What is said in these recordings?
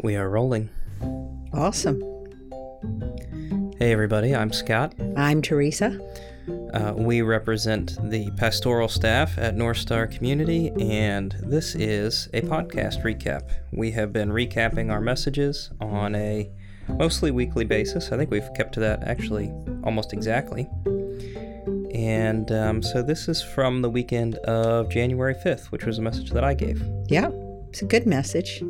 We are rolling. Awesome. Hey, everybody, I'm Scott. I'm Teresa. Uh, we represent the pastoral staff at North Star Community, and this is a podcast recap. We have been recapping our messages on a mostly weekly basis. I think we've kept to that actually almost exactly. And um, so this is from the weekend of January 5th, which was a message that I gave. Yeah, it's a good message.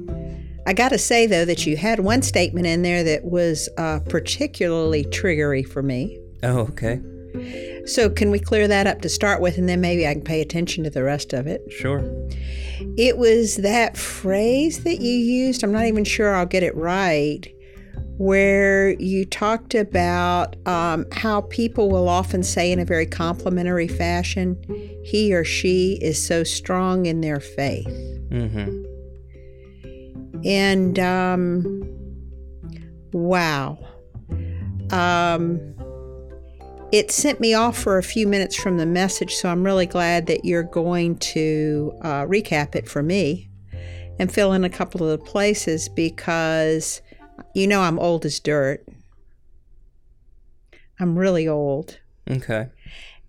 I got to say, though, that you had one statement in there that was uh, particularly triggery for me. Oh, okay. So, can we clear that up to start with, and then maybe I can pay attention to the rest of it? Sure. It was that phrase that you used, I'm not even sure I'll get it right, where you talked about um, how people will often say in a very complimentary fashion, he or she is so strong in their faith. Mm-hmm. And um, wow. Um, it sent me off for a few minutes from the message, so I'm really glad that you're going to uh, recap it for me and fill in a couple of the places because you know I'm old as dirt. I'm really old. Okay.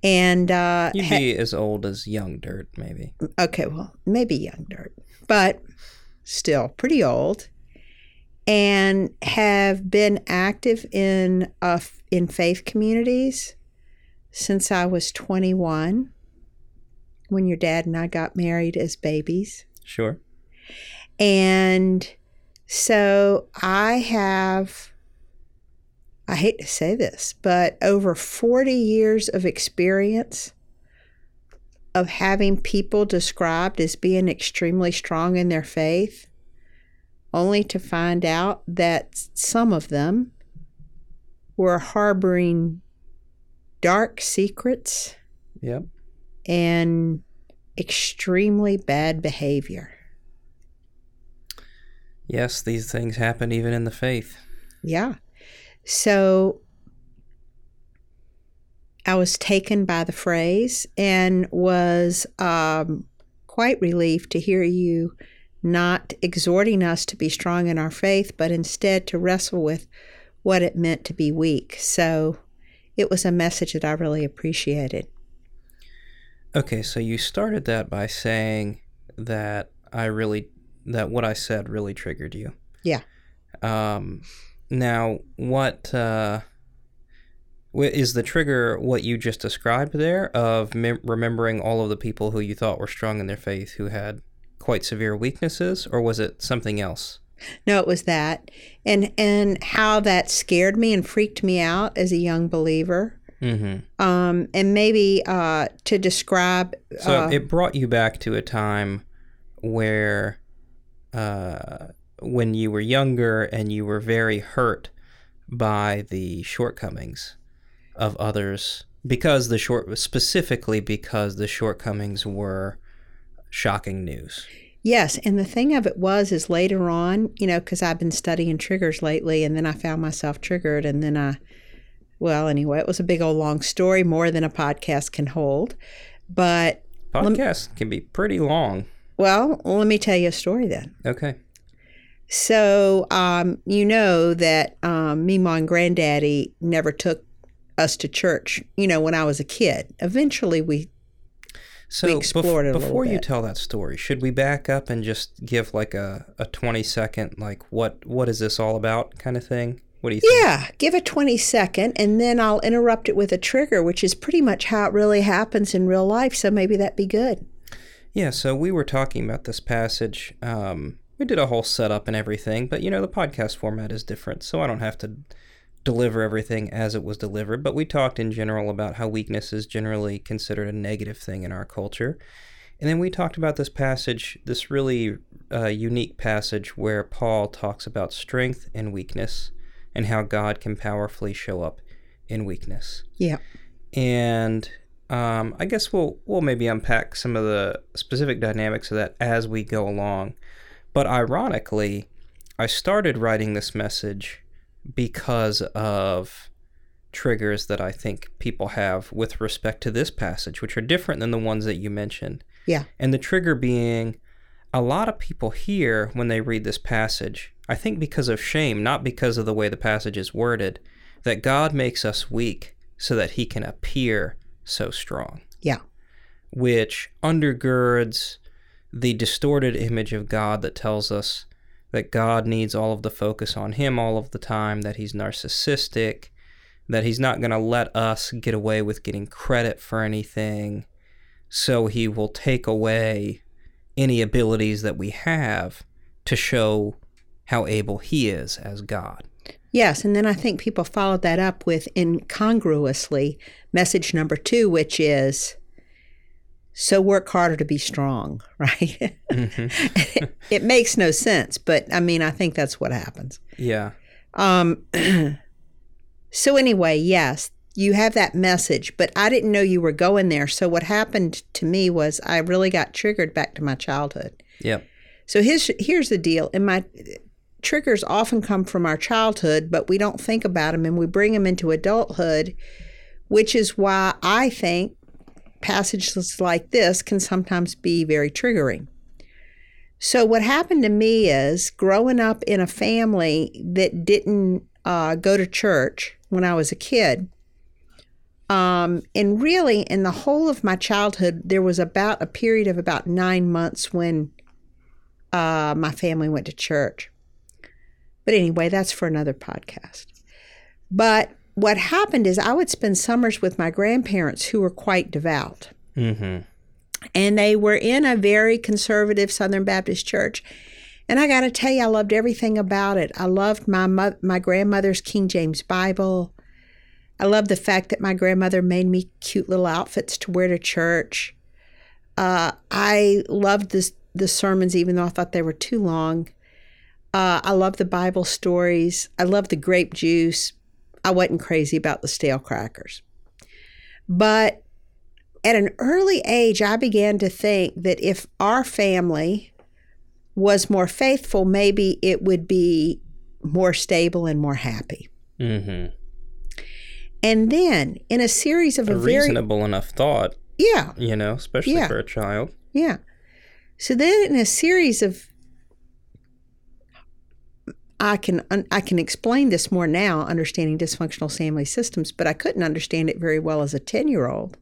And uh, You'd ha- be as old as young dirt, maybe. okay, well, maybe young dirt, but still pretty old, and have been active in uh, in faith communities since I was 21, when your dad and I got married as babies, Sure. and so I have. I hate to say this, but over 40 years of experience of having people described as being extremely strong in their faith, only to find out that some of them were harboring dark secrets Yep. and extremely bad behavior. Yes, these things happen even in the faith. Yeah. So I was taken by the phrase and was um, quite relieved to hear you not exhorting us to be strong in our faith, but instead to wrestle with what it meant to be weak. So it was a message that I really appreciated. Okay, so you started that by saying that I really that what I said really triggered you. Yeah. Um now what uh is the trigger what you just described there of mem- remembering all of the people who you thought were strong in their faith who had quite severe weaknesses or was it something else? No, it was that. And and how that scared me and freaked me out as a young believer. Mhm. Um, and maybe uh, to describe So uh, it brought you back to a time where, uh, when you were younger and you were very hurt by the shortcomings of others, because the short specifically because the shortcomings were shocking news. Yes, and the thing of it was is later on, you know, because I've been studying triggers lately, and then I found myself triggered, and then I, well, anyway, it was a big old long story, more than a podcast can hold. But Podcasts can be pretty long. well, let me tell you a story then. Okay. So, um, you know that um, Mima and Granddaddy never took us to church. You know, when I was a kid. Eventually, we So We bef- explored it a little before you tell that story, should we back up and just give like a, a twenty second like what what is this all about kind of thing? What do you think? Yeah, give a 20 second and then I'll interrupt it with a trigger, which is pretty much how it really happens in real life. So maybe that'd be good. Yeah, so we were talking about this passage. Um, we did a whole setup and everything, but you know, the podcast format is different, so I don't have to deliver everything as it was delivered. But we talked in general about how weakness is generally considered a negative thing in our culture. And then we talked about this passage, this really uh, unique passage where Paul talks about strength and weakness and how God can powerfully show up in weakness Yeah. and um, I guess we'll we'll maybe unpack some of the specific dynamics of that as we go along. But ironically, I started writing this message because of triggers that I think people have with respect to this passage, which are different than the ones that you mentioned. Yeah. And the trigger being, a lot of people hear when they read this passage, I think because of shame, not because of the way the passage is worded, that God makes us weak so that he can appear so strong. Yeah. Which undergirds the distorted image of God that tells us that God needs all of the focus on him all of the time, that he's narcissistic, that he's not going to let us get away with getting credit for anything. So he will take away any abilities that we have to show how able he is as God. Yes, and then I think people followed that up with incongruously message number two, which is so work harder to be strong, right? Mm-hmm. it makes no sense, but I mean, I think that's what happens. Yeah. Um, so, anyway, yes, you have that message, but I didn't know you were going there. So, what happened to me was I really got triggered back to my childhood. Yep. So, here's, here's the deal. In my triggers often come from our childhood, but we don't think about them and we bring them into adulthood, which is why I think passages like this can sometimes be very triggering. So, what happened to me is growing up in a family that didn't uh, go to church when I was a kid. Um, and really, in the whole of my childhood, there was about a period of about nine months when uh, my family went to church. But anyway, that's for another podcast. But what happened is I would spend summers with my grandparents who were quite devout. Mm-hmm. And they were in a very conservative Southern Baptist church. And I got to tell you, I loved everything about it. I loved my mo- my grandmother's King James Bible. I loved the fact that my grandmother made me cute little outfits to wear to church. Uh, I loved this, the sermons, even though I thought they were too long. Uh, I love the Bible stories. I love the grape juice. I wasn't crazy about the stale crackers. But at an early age, I began to think that if our family was more faithful, maybe it would be more stable and more happy. Mm-hmm. And then, in a series of a, a reasonable very, enough thought, yeah, you know, especially yeah. for a child, yeah. So then, in a series of I can I can explain this more now, understanding dysfunctional family systems, but I couldn't understand it very well as a ten year old.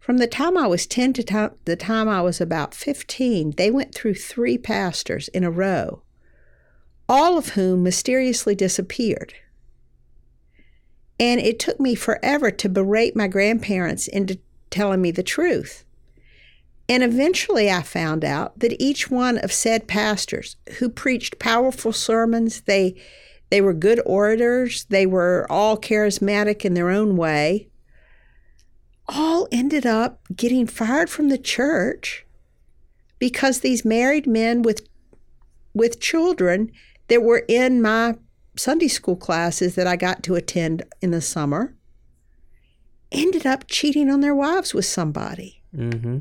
From the time I was ten to the time I was about fifteen, they went through three pastors in a row, all of whom mysteriously disappeared. And it took me forever to berate my grandparents into telling me the truth. And eventually I found out that each one of said pastors who preached powerful sermons, they they were good orators, they were all charismatic in their own way, all ended up getting fired from the church because these married men with with children that were in my Sunday school classes that I got to attend in the summer ended up cheating on their wives with somebody. Mm-hmm.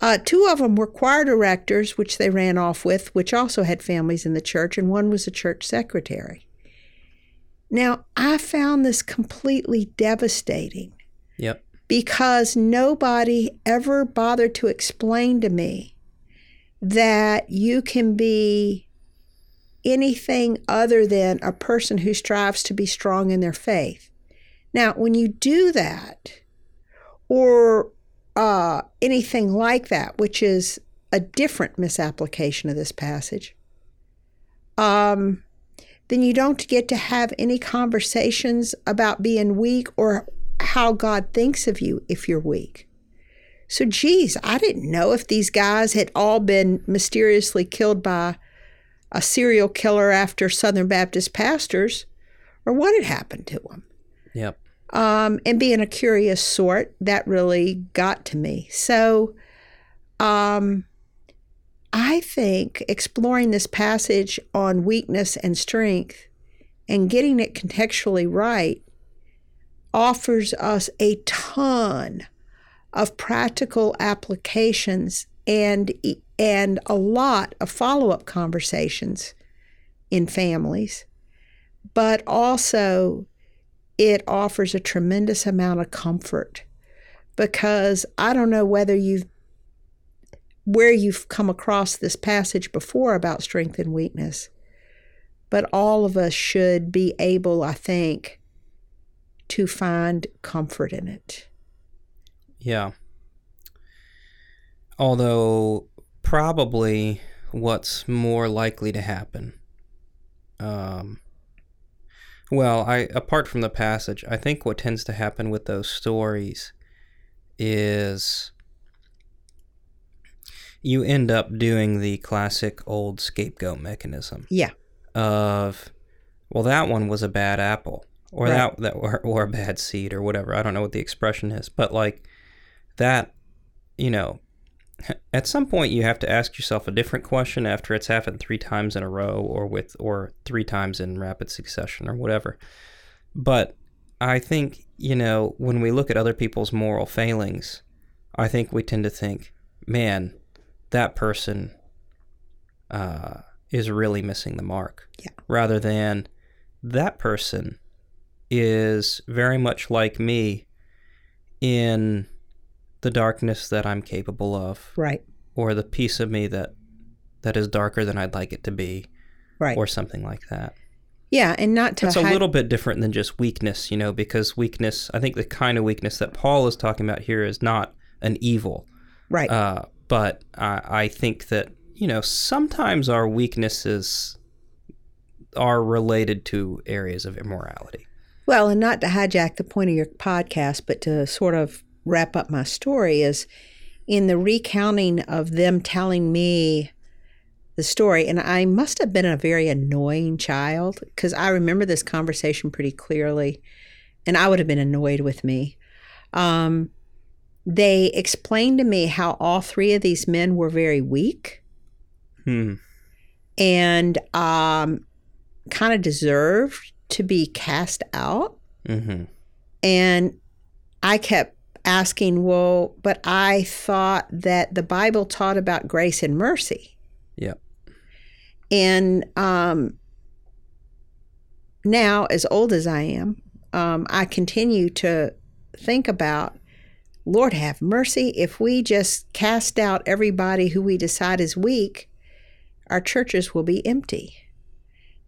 Uh, two of them were choir directors, which they ran off with, which also had families in the church, and one was a church secretary. Now, I found this completely devastating. Yep. Because nobody ever bothered to explain to me that you can be anything other than a person who strives to be strong in their faith. Now, when you do that, or uh, anything like that, which is a different misapplication of this passage, um, then you don't get to have any conversations about being weak or how God thinks of you if you're weak. So, geez, I didn't know if these guys had all been mysteriously killed by a serial killer after Southern Baptist pastors or what had happened to them. Yep. Um, and being a curious sort, that really got to me. So um, I think exploring this passage on weakness and strength and getting it contextually right offers us a ton of practical applications and and a lot of follow-up conversations in families but also it offers a tremendous amount of comfort because I don't know whether you've where you've come across this passage before about strength and weakness. But all of us should be able, I think, to find comfort in it. Yeah. Although, probably what's more likely to happen. Um, well, I apart from the passage, I think what tends to happen with those stories is you end up doing the classic old scapegoat mechanism Yeah. of well that one was a bad apple or Right. that that or, or a bad seed or whatever i don't know what the expression is but like that you know at some point you have to ask yourself a different question after it's happened three times in a row or with or three times in rapid succession or whatever but i think you know when we look at other people's moral failings i think we tend to think man that person uh, is really missing the mark Yeah. rather than that person is very much like me in the darkness that I'm capable of Right. or the piece of me that that is darker than I'd like it to be Right. or something like that. yeah, and not to It's a little bit different than just weakness, you know, because weakness, I think the kind of weakness that Paul is talking about here is not an evil. right. Uh, but I, I think that, you know, sometimes our weaknesses are related to areas of immorality. Well, and not to hijack the point of your podcast, but to sort of wrap up my story is in the recounting of them telling me the story, and I must have been a very annoying child because I remember this conversation pretty clearly, and I would have been annoyed with me. Um, they explained to me how all three of these men were very weak Hmm. and um, kind of deserved to be cast out. Mm-hmm. And I kept asking, well, but I thought that the Bible taught about grace and mercy. Yep. And um, now, as old as I am, um, I continue to think about, Lord have mercy, if we just cast out everybody who we decide is weak, our churches will be empty.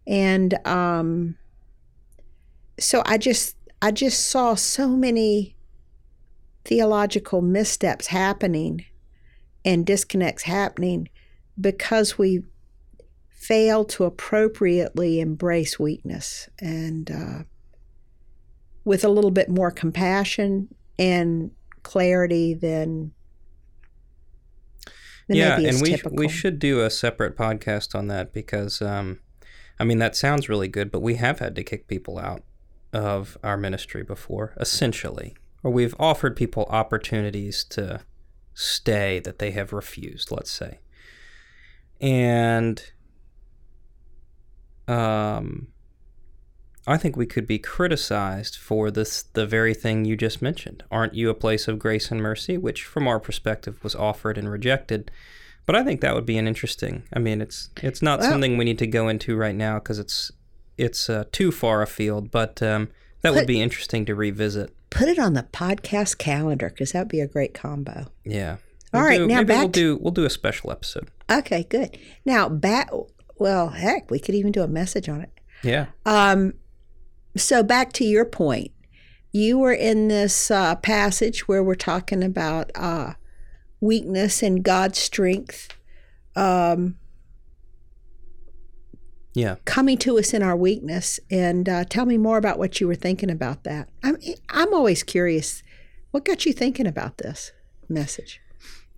And um, so I just I just saw so many theological missteps happening and disconnects happening because we fail to appropriately embrace weakness and uh, with a little bit more compassion and clarity than, than yeah, and we typical. we should do a separate podcast on that because, um, I mean, that sounds really good, but we have had to kick people out of our ministry before, essentially, or we've offered people opportunities to stay that they have refused. Let's say, and um, I think we could be criticized for this the very thing you just mentioned. Aren't you a place of grace and mercy, which from our perspective was offered and rejected? But I think that would be an interesting. I mean, it's it's not Well- something we need to go into right now because it's it's uh, too far afield. But um, that would be interesting to revisit. Put it on the podcast calendar because that would be a great combo. Yeah. All right, do, now maybe back we'll do we'll do a special episode. Okay, good. Now back. Well, heck, we could even do a message on it. Yeah. Um, so back to your point, you were in this uh, passage where we're talking about uh, weakness and God's strength um, Yeah. coming to us in our weakness. And uh, tell me more about what you were thinking about that. I'm I'm always curious. What got you thinking about this message?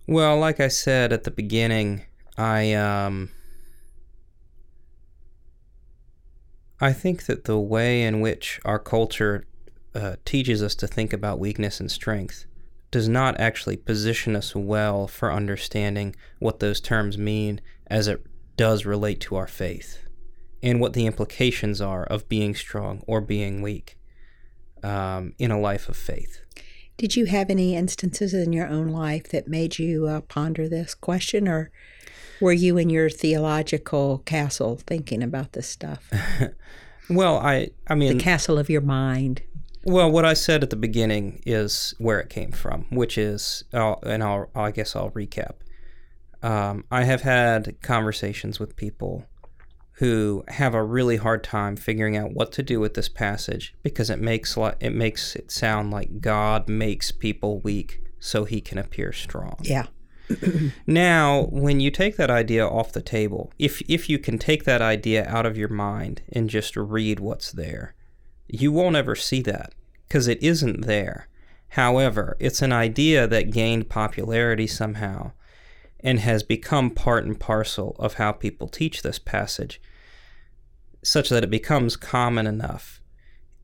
Well, like I said at the beginning, I um I think that the way in which our culture uh, teaches us to think about weakness and strength does not actually position us well for understanding what those terms mean as it does relate to our faith and what the implications are of being strong or being weak um, in a life of faith. Did you have any instances in your own life that made you uh, ponder this question, or were you in your theological castle thinking about this stuff? Well, I I mean the castle of your mind. Well, what I said at the beginning is where it came from, which is, and I'll, I guess I'll recap. Um, I have had conversations with people who have a really hard time figuring out what to do with this passage because it makes it makes it sound like God makes people weak so he can appear strong. Yeah. Now, when you take that idea off the table, if if you can take that idea out of your mind and just read what's there, you won't ever see that because it isn't there. However, it's an idea that gained popularity somehow and has become part and parcel of how people teach this passage, such that it becomes common enough.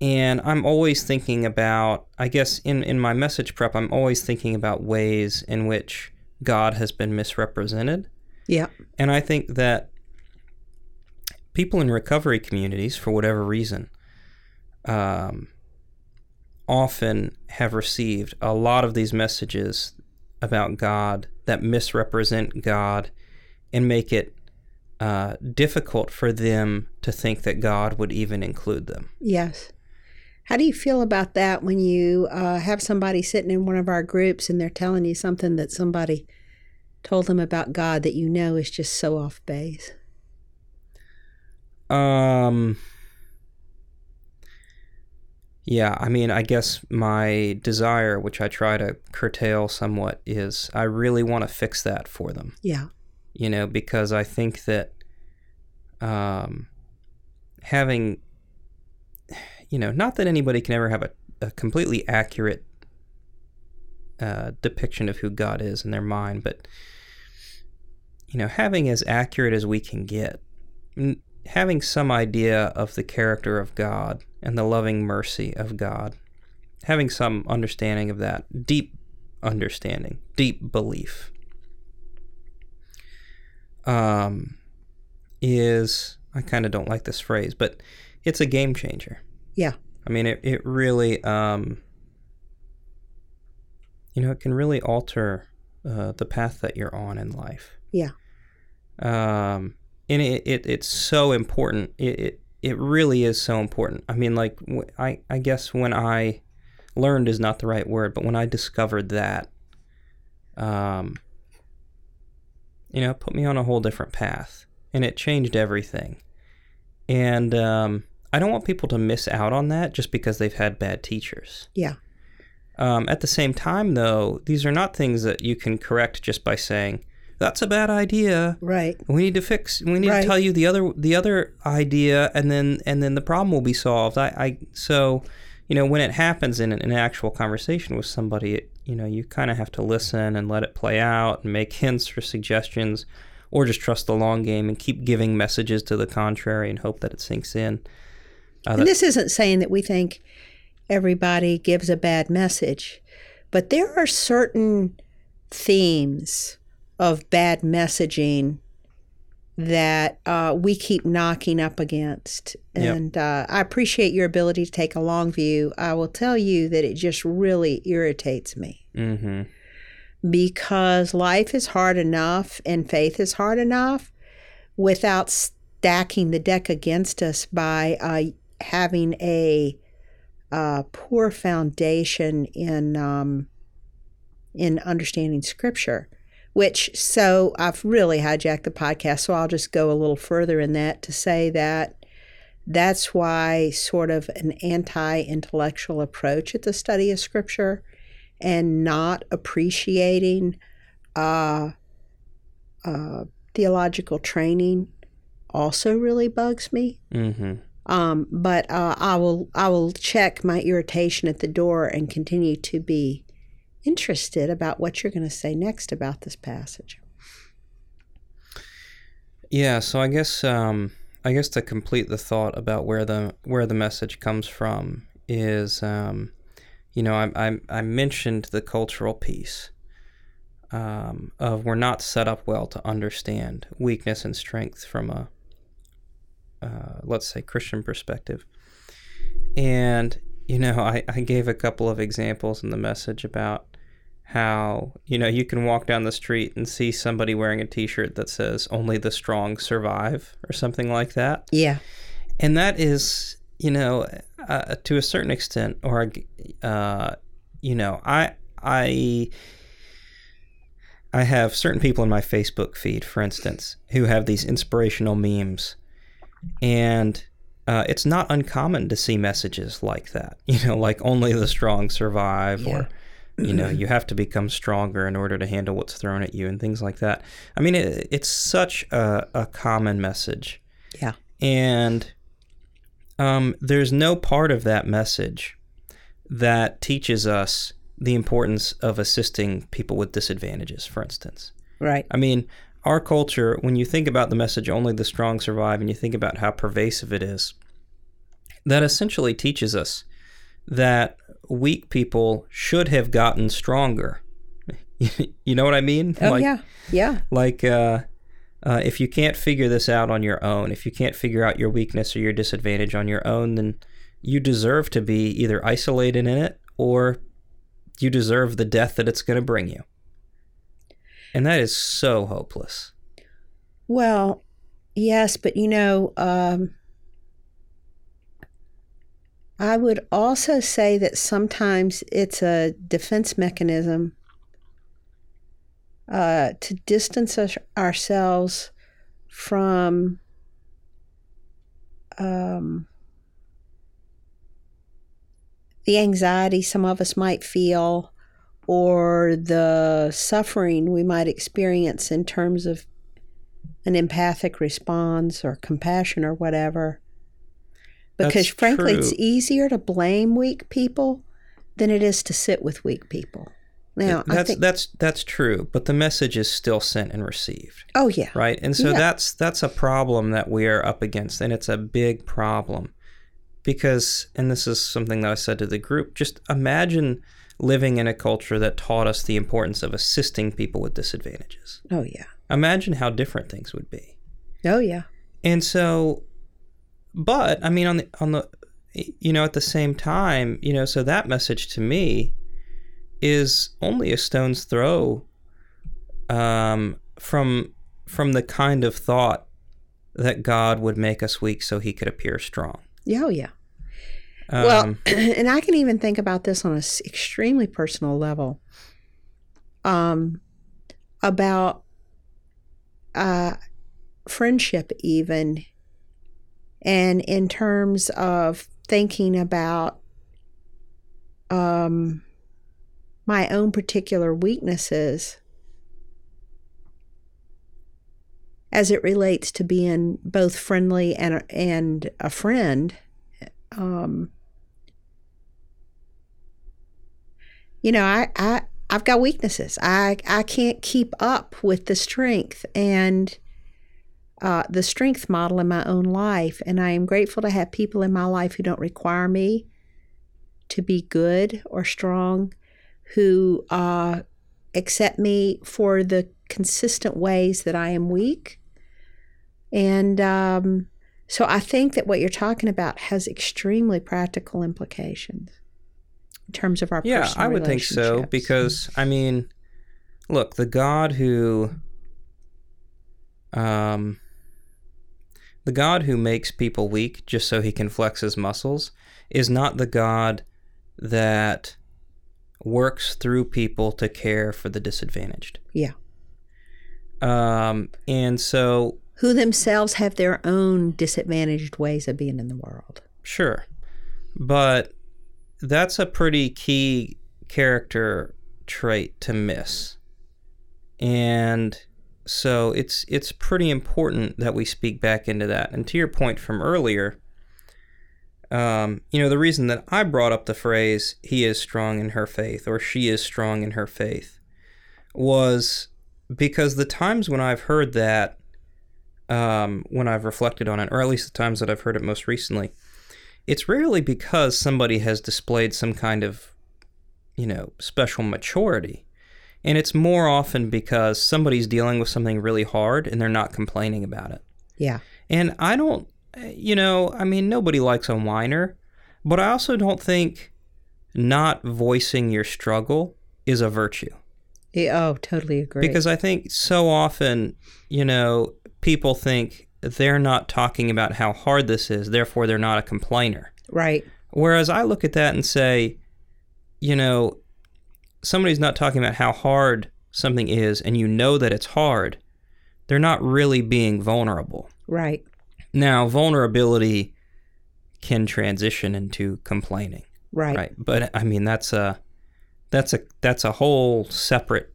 And I'm always thinking about, I guess in, in my message prep, I'm always thinking about ways in which God has been misrepresented. Yeah. And I think that people in recovery communities, for whatever reason, um, often have received a lot of these messages about God that misrepresent God and make it uh, difficult for them to think that God would even include them. Yes. How do you feel about that when you uh, have somebody sitting in one of our groups and they're telling you something that somebody told them about God that you know is just so off base? Um. Yeah, I mean, I guess my desire, which I try to curtail somewhat, is I really want to fix that for them. Yeah. You know, because I think that um, having, you know, not that anybody can ever have a, a completely accurate uh, depiction of who God is in their mind, but, you know, having as accurate as we can get, having some idea of the character of God and the loving mercy of God, having some understanding of that, deep understanding, deep belief, um, is I kind of don't like this phrase, but it's a game changer. Yeah. I mean, it, it really, um, you know, it can really alter uh, the path that you're on in life. Yeah. Um, and it, it it's so important. It, it it really is so important. I mean, like I I guess when I learned is not the right word, but when I discovered that, um, you know, put me on a whole different path, and it changed everything. And um, I don't want people to miss out on that just because they've had bad teachers. Yeah. Um, at the same time, though, these are not things that you can correct just by saying, that's a bad idea. Right. We need to fix. We need Right. to tell you the other the other idea, and then and then the problem will be solved. I, I so, you know, when it happens in an, an actual conversation with somebody, it, you know, you kind of have to listen and let it play out and make hints or suggestions, or just trust the long game and keep giving messages to the contrary and hope that it sinks in. Uh, And this isn't saying that we think everybody gives a bad message, but there are certain themes of bad messaging that uh, we keep knocking up against. Yep. And uh, I appreciate your ability to take a long view. I will tell you that it just really irritates me mm-hmm. because life is hard enough and faith is hard enough without stacking the deck against us by uh, having a uh, poor foundation in um, in understanding Scripture. Which so I've really hijacked the podcast, so I'll just go a little further in that to say that that's why sort of an anti-intellectual approach at the study of Scripture and not appreciating uh, uh, theological training also really bugs me. Mm-hmm. Um, but uh, I will I will check my irritation at the door and continue to be interested about what you're going to say next about this passage. Yeah, so I guess um, I guess to complete the thought about where the where the message comes from is, um, you know, I, I I mentioned the cultural piece um, of we're not set up well to understand weakness and strength from a uh, let's say Christian perspective, and you know I, I gave a couple of examples in the message about how you know you can walk down the street and see somebody wearing a t-shirt that says only the strong survive or something like that Yeah. and that is you know uh, to a certain extent or uh, you know i i I have certain people in my Facebook feed, for instance, who have these inspirational memes, and uh, it's not uncommon to see messages like that. You know, like only the strong survive, Yeah. or you know, you have to become stronger in order to handle what's thrown at you, and things like that. I mean, it, it's such a, a common message, Yeah. and um, there's no part of that message that teaches us the importance of assisting people with disadvantages, for instance. Right. I mean, our culture, when you think about the message only the strong survive and you think about how pervasive it is, that essentially teaches us that weak people should have gotten stronger. you know what I mean? Oh like, yeah. Yeah. like uh, uh, if you can't figure this out on your own, if you can't figure out your weakness or your disadvantage on your own, then you deserve to be either isolated in it or you deserve the death that it's going to bring you. And that is so hopeless. Well, yes, but you know, um, I would also say that sometimes it's a defense mechanism uh, to distance us, ourselves from um, the anxiety some of us might feel or the suffering we might experience in terms of an empathic response or compassion or whatever. Because That's frankly, true. it's easier to blame weak people than it is to sit with weak people. Now, I that's think, that's that's true, but the message is still sent and received, oh yeah, right? And so Yeah. that's that's a problem that we are up against, and it's a big problem because, and this is something that I said to the group. Just imagine living in a culture that taught us the importance of assisting people with disadvantages. oh yeah, Imagine how different things would be. oh yeah, And so, but I mean, on the on the, you know, at the same time, you know, so that message to me is only a stone's throw um, from from the kind of thought that God would make us weak so He could appear strong. yeah, oh yeah. Um, well, and I can even think about this on an extremely personal level. Um, about uh, friendship, even, and in terms of thinking about um, my own particular weaknesses as it relates to being both friendly and a, and a friend. Um, you know, I, I I've got weaknesses. I I can't keep up with the strength and uh, the strength model in my own life, and I am grateful to have people in my life who don't require me to be good or strong, who uh, accept me for the consistent ways that I am weak, and um, so I think that what you're talking about has extremely practical implications in terms of our yeah, I would think so because I mean, look, the God who, um, the God who makes people weak just so he can flex his muscles is not the God that works through people to care for the disadvantaged. Yeah. Um, and so who themselves have their own disadvantaged ways of being in the world. Sure. But that's a pretty key character trait to miss. And so it's it's pretty important that we speak back into that. And to your point from earlier, um, you know, the reason that I brought up the phrase "he is strong in her faith" or "she is strong in her faith" was because the times when I've heard that, um, when I've reflected on it, or at least the times that I've heard it most recently, it's rarely because somebody has displayed some kind of, you know, special maturity. And it's more often because somebody's dealing with something really hard and they're not complaining about it. Yeah. And I don't, you know, I mean, nobody likes a whiner, but I also don't think not voicing your struggle is a virtue. Yeah, oh, totally agree. Because I think so often, you know, people think they're not talking about how hard this is, therefore they're not a complainer. right. Whereas I look at that and say, you know, somebody's not talking about how hard something is and you know that it's hard, they're not really being vulnerable. Right. Now, vulnerability can transition into complaining, Right. right? But I mean, that's a that's a that's a whole separate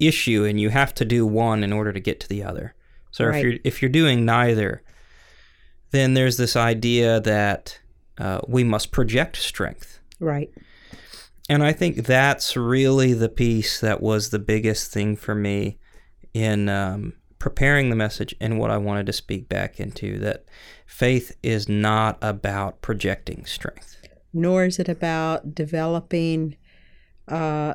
issue, and you have to do one in order to get to the other. So Right. if you're if you're doing neither, then there's this idea that uh, we must project strength. Right. And I think that's really the piece that was the biggest thing for me in um, preparing the message and what I wanted to speak back into that faith is not about projecting strength. Nor is it about developing uh,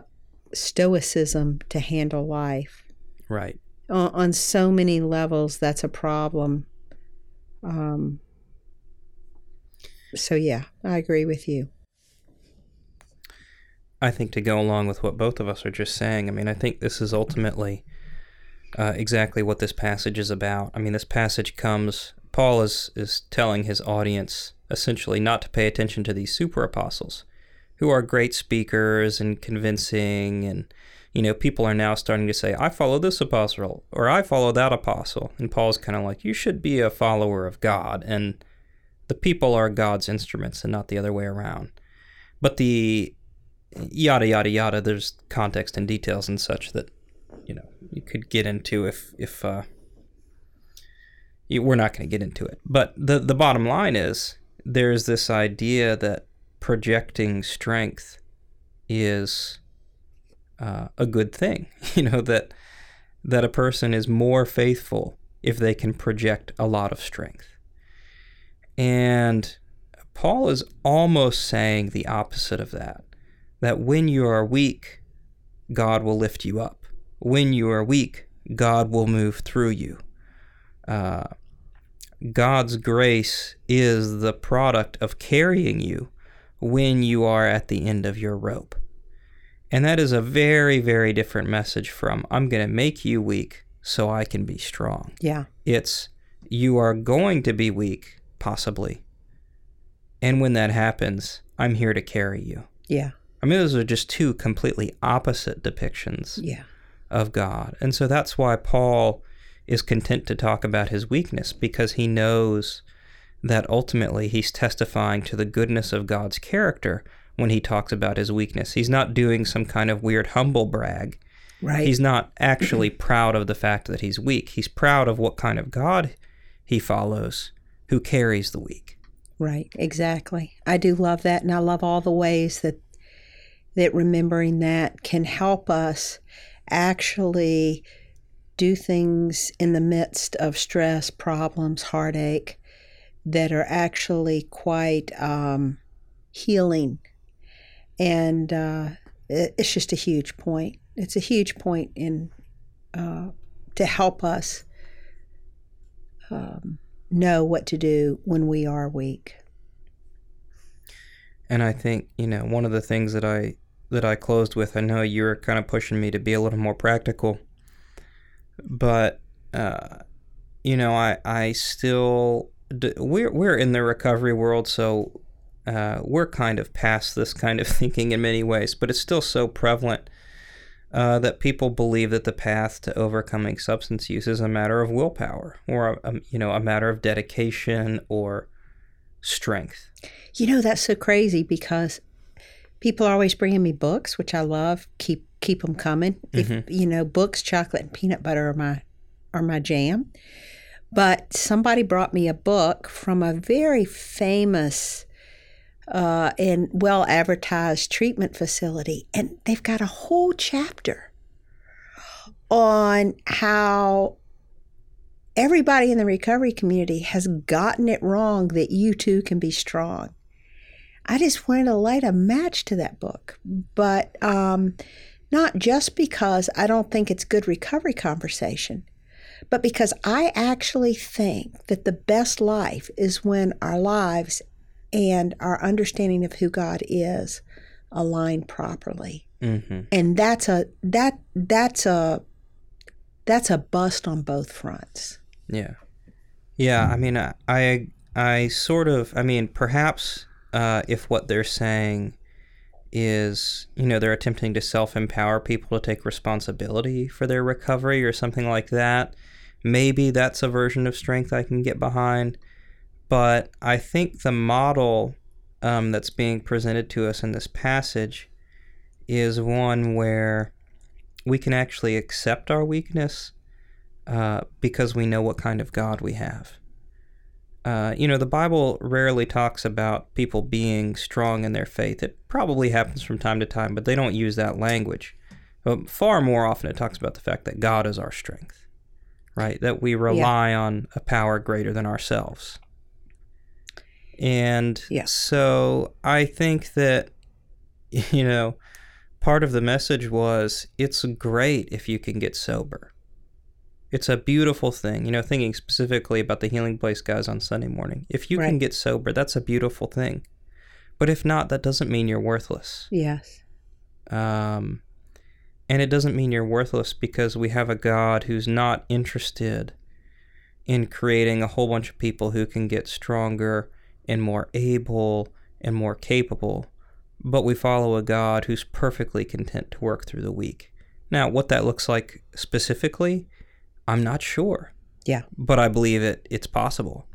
stoicism to handle life. Right. On, on so many levels, that's a problem. Um, so, yeah, I agree with you. I think to go along with what both of us are just saying, I mean, I think this is ultimately uh, exactly what this passage is about. I mean, this passage comes, Paul is, is telling his audience essentially not to pay attention to these super apostles who are great speakers and convincing. And, you know, people are now starting to say, I follow this apostle or I follow that apostle. And Paul's kind of like, you should be a follower of God. And the people are God's instruments and not the other way around. But the yada yada yada. There's context and details and such that you know you could get into if if uh we're not going to get into it. But the the bottom line is there's this idea that projecting strength is uh, a good thing. You know that that a person is more faithful if they can project a lot of strength. And paul is almost saying the opposite of that that when you are weak, God will lift you up. When you are weak, God will move through you. Uh, God's grace is the product of carrying you when you are at the end of your rope. And that is a very, very different message from I'm going to make you weak so I can be strong. Yeah. It's you are going to be weak, possibly. And when that happens, I'm here to carry you. Yeah. I mean, those are just two completely opposite depictions Yeah. of God. And so that's why Paul is content to talk about his weakness because he knows that ultimately he's testifying to the goodness of God's character when he talks about his weakness. He's not doing some kind of weird humble brag. Right. He's not actually proud of the fact that he's weak. He's proud of what kind of God he follows who carries the weak. Right, exactly. I do love that, and I love all the ways that that remembering that can help us actually do things in the midst of stress, problems, heartache that are actually quite um, healing. And uh, it's just a huge point. It's a huge point in uh, to help us um, know what to do when we are weak. And I think, you know, one of the things that I that I closed with, I know you were kind of pushing me to be a little more practical, but uh, you know, I I still we're we're in the recovery world, so uh, we're kind of past this kind of thinking in many ways, but it's still so prevalent uh, that people believe that the path to overcoming substance use is a matter of willpower, or a, you know, a matter of dedication or strength. You know, that's so crazy because people are always bringing me books, which I love. Keep keep them coming. If you know, books, chocolate, and peanut butter are my are my jam. But somebody brought me a book from a very famous uh, and well advertised treatment facility, and they've got a whole chapter on how everybody in the recovery community has gotten it wrong that you too can be strong. I just wanted to light a match to that book, but um, not just because I don't think it's good recovery conversation, but because I actually think that the best life is when our lives and our understanding of who God is align properly. Mm-hmm. And that's a that that's a that's a bust on both fronts. Yeah, yeah. I mean, I, I, I sort of. I mean, perhaps uh, if what they're saying is, you know, they're attempting to self empower people to take responsibility for their recovery or something like that. Maybe that's a version of strength I can get behind. But I think the model um, that's being presented to us in this passage is one where we can actually accept our weakness uh, because we know what kind of God we have. Uh, you know, the Bible rarely talks about people being strong in their faith. It probably happens from time to time, but they don't use that language. But far more often, it talks about the fact that God is our strength, right? That we rely yeah. on a power greater than ourselves. And yeah. so I think that, you know, part of the message was it's great if you can get sober it's a beautiful thing. You know, thinking specifically about the Healing Place guys on Sunday morning. If you right. can get sober, that's a beautiful thing. But if not, that doesn't mean you're worthless. Yes. Um, and it doesn't mean you're worthless because we have a God who's not interested in creating a whole bunch of people who can get stronger and more able and more capable. But we follow a God who's perfectly content to work through the weak. Now, what that looks like specifically I'm not sure. Yeah. But I believe it it's possible.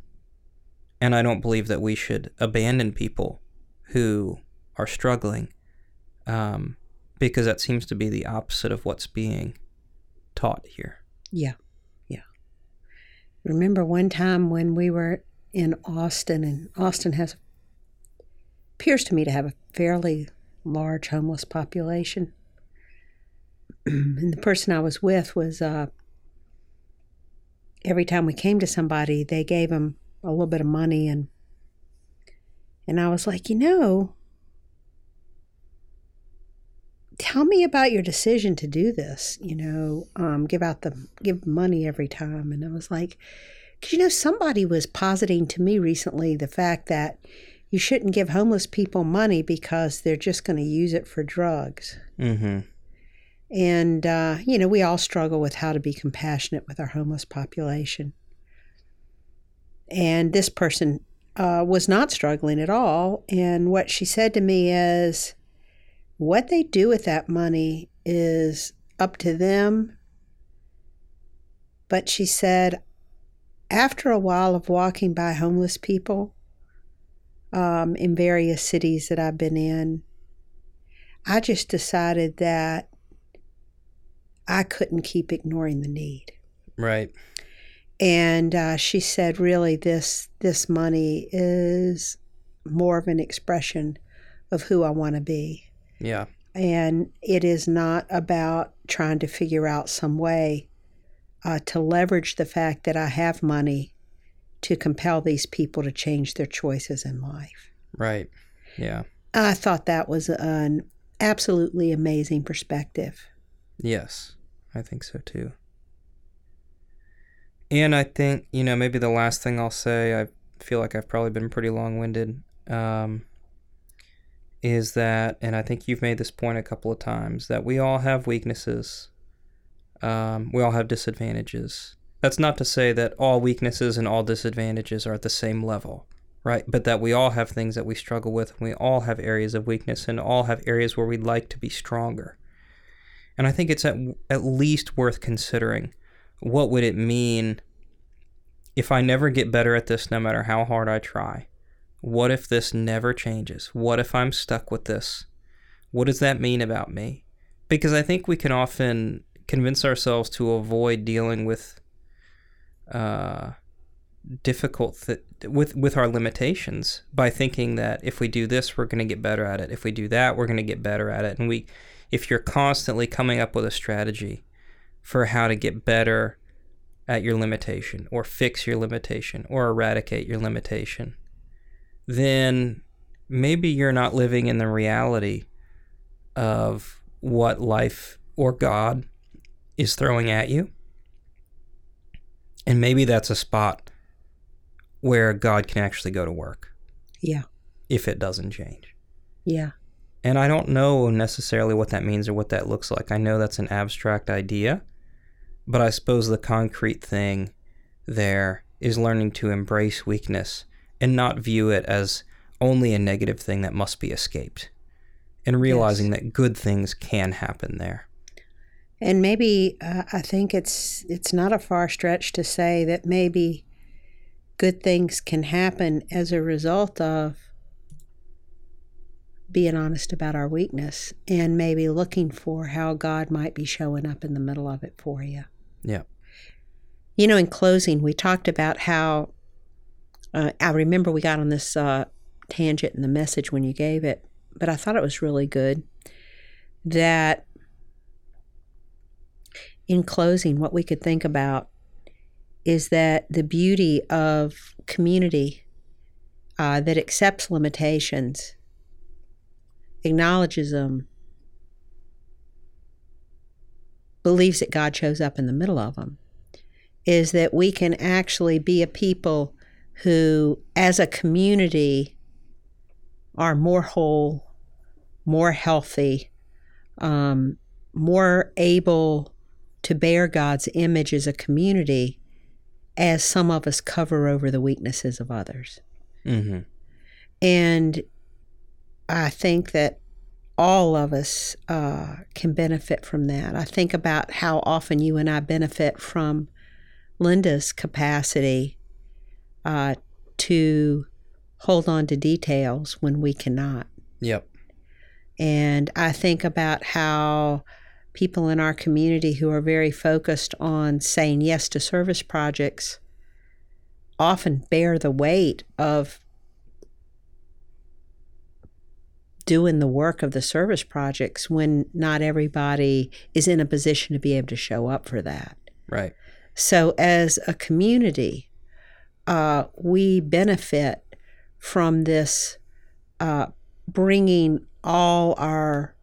And I don't believe that we should abandon people who are struggling um, because that seems to be the opposite of what's being taught here. Yeah. Yeah. Remember one time when we were in Austin, and Austin has appears to me to have a fairly large homeless population. and the person I was with was uh, every time we came to somebody, they gave them a little bit of money and and I was like, you know, tell me about your decision to do this. You know, um, give out the give money every time, and I was like, because you know, somebody was positing to me recently the fact that you shouldn't give homeless people money because they're just going to use it for drugs. Mm-hmm. And, uh, you know, we all struggle with how to be compassionate with our homeless population. And this person uh, was not struggling at all. And what she said to me is, what they do with that money is up to them. But she said, after a while of walking by homeless people um, in various cities that I've been in, I just decided that I couldn't keep ignoring the need. Right. And uh, she said, really, this this money is more of an expression of who I want to be. Yeah. And it is not about trying to figure out some way uh, to leverage the fact that I have money to compel these people to change their choices in life. Right. Yeah. I thought that was an absolutely amazing perspective. Yes. I think so too. And I think, you know, maybe the last thing I'll say, I feel like I've probably been pretty long winded, um, is that, and I think you've made this point a couple of times, that we all have weaknesses. Um, we all have disadvantages. That's not to say that all weaknesses and all disadvantages are at the same level, right? But that we all have things that we struggle with, and we all have areas of weakness, and all have areas where we'd like to be stronger. And I think it's at, at least worth considering. What would it mean if I never get better at this, no matter how hard I try? What if this never changes? What if I'm stuck with this? What does that mean about me? Because I think we can often convince ourselves to avoid dealing with uh, difficult th- with with our limitations by thinking that if we do this, we're going to get better at it. If we do that, we're going to get better at it, and we if you're constantly coming up with a strategy for how to get better at your limitation or fix your limitation or eradicate your limitation, then maybe you're not living in the reality of what life or God is throwing at you. And maybe that's a spot where God can actually go to work. Yeah. If it doesn't change. Yeah. And I don't know necessarily what that means or what that looks like. I know that's an abstract idea, but I suppose the concrete thing there is learning to embrace weakness and not view it as only a negative thing that must be escaped. and realizing that good things can happen there. And maybe uh, I think it's it's not a far stretch to say that maybe good things can happen as a result of being honest about our weakness and maybe looking for how God might be showing up in the middle of it for you. Yeah. You know, in closing, we talked about how uh, I remember we got on this uh, tangent in the message when you gave it, but I thought it was really good that in closing, what we could think about is that the beauty of community uh, that accepts limitations, acknowledges them, believes that God shows up in the middle of them, is that we can actually be a people who, as a community, are more whole, more healthy, um, more able to bear God's image as a community as some of us cover over the weaknesses of others. Mm-hmm. And I think that all of us uh, can benefit from that. I think about how often you and I benefit from Linda's capacity uh, to hold on to details when we cannot. Yep. And I think about how people in our community who are very focused on saying yes to service projects often bear the weight of doing the work of the service projects when not everybody is in a position to be able to show up for that. Right. So, as a community, uh, we benefit from this uh, bringing all our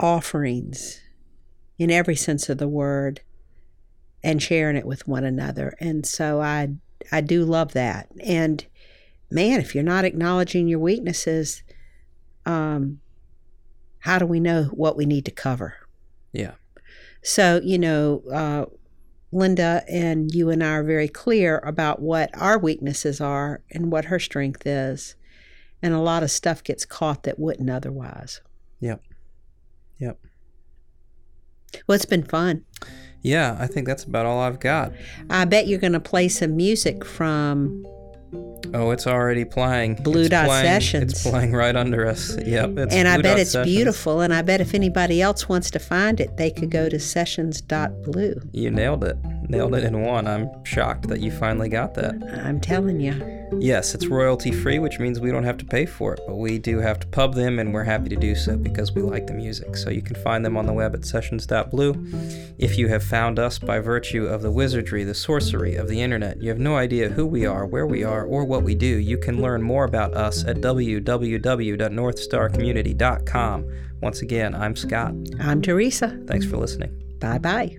offerings in every sense of the word and sharing it with one another. And so I I do love that. And man, if you're not acknowledging your weaknesses, um, how do we know what we need to cover? Yeah. So, you know, uh, Linda and you and I are very clear about what our weaknesses are and what her strength is. And a lot of stuff gets caught that wouldn't otherwise. Yep. Yep. Well, it's been fun. Yeah, I think that's about all I've got. I bet you're going to play some music from Oh, it's already playing. Blue It's Dot playing- Sessions. It's playing right under us. Yep. It's and I bet Dot it's Sessions. beautiful. And I bet if anybody else wants to find it, they could go to sessions.blue. You nailed it. Nailed it in one. I'm shocked that you finally got that. I'm telling you. Yes, it's royalty free, which means we don't have to pay for it, but we do have to pub them, and we're happy to do so because we like the music. So you can find them on the web at sessions.blue. If you have found us by virtue of the wizardry, the sorcery of the internet, you have no idea who we are, where we are, or what we do, you can learn more about us at www.northstarcommunity.com. Once again, I'm Scott. I'm Teresa. Thanks for listening. Bye bye.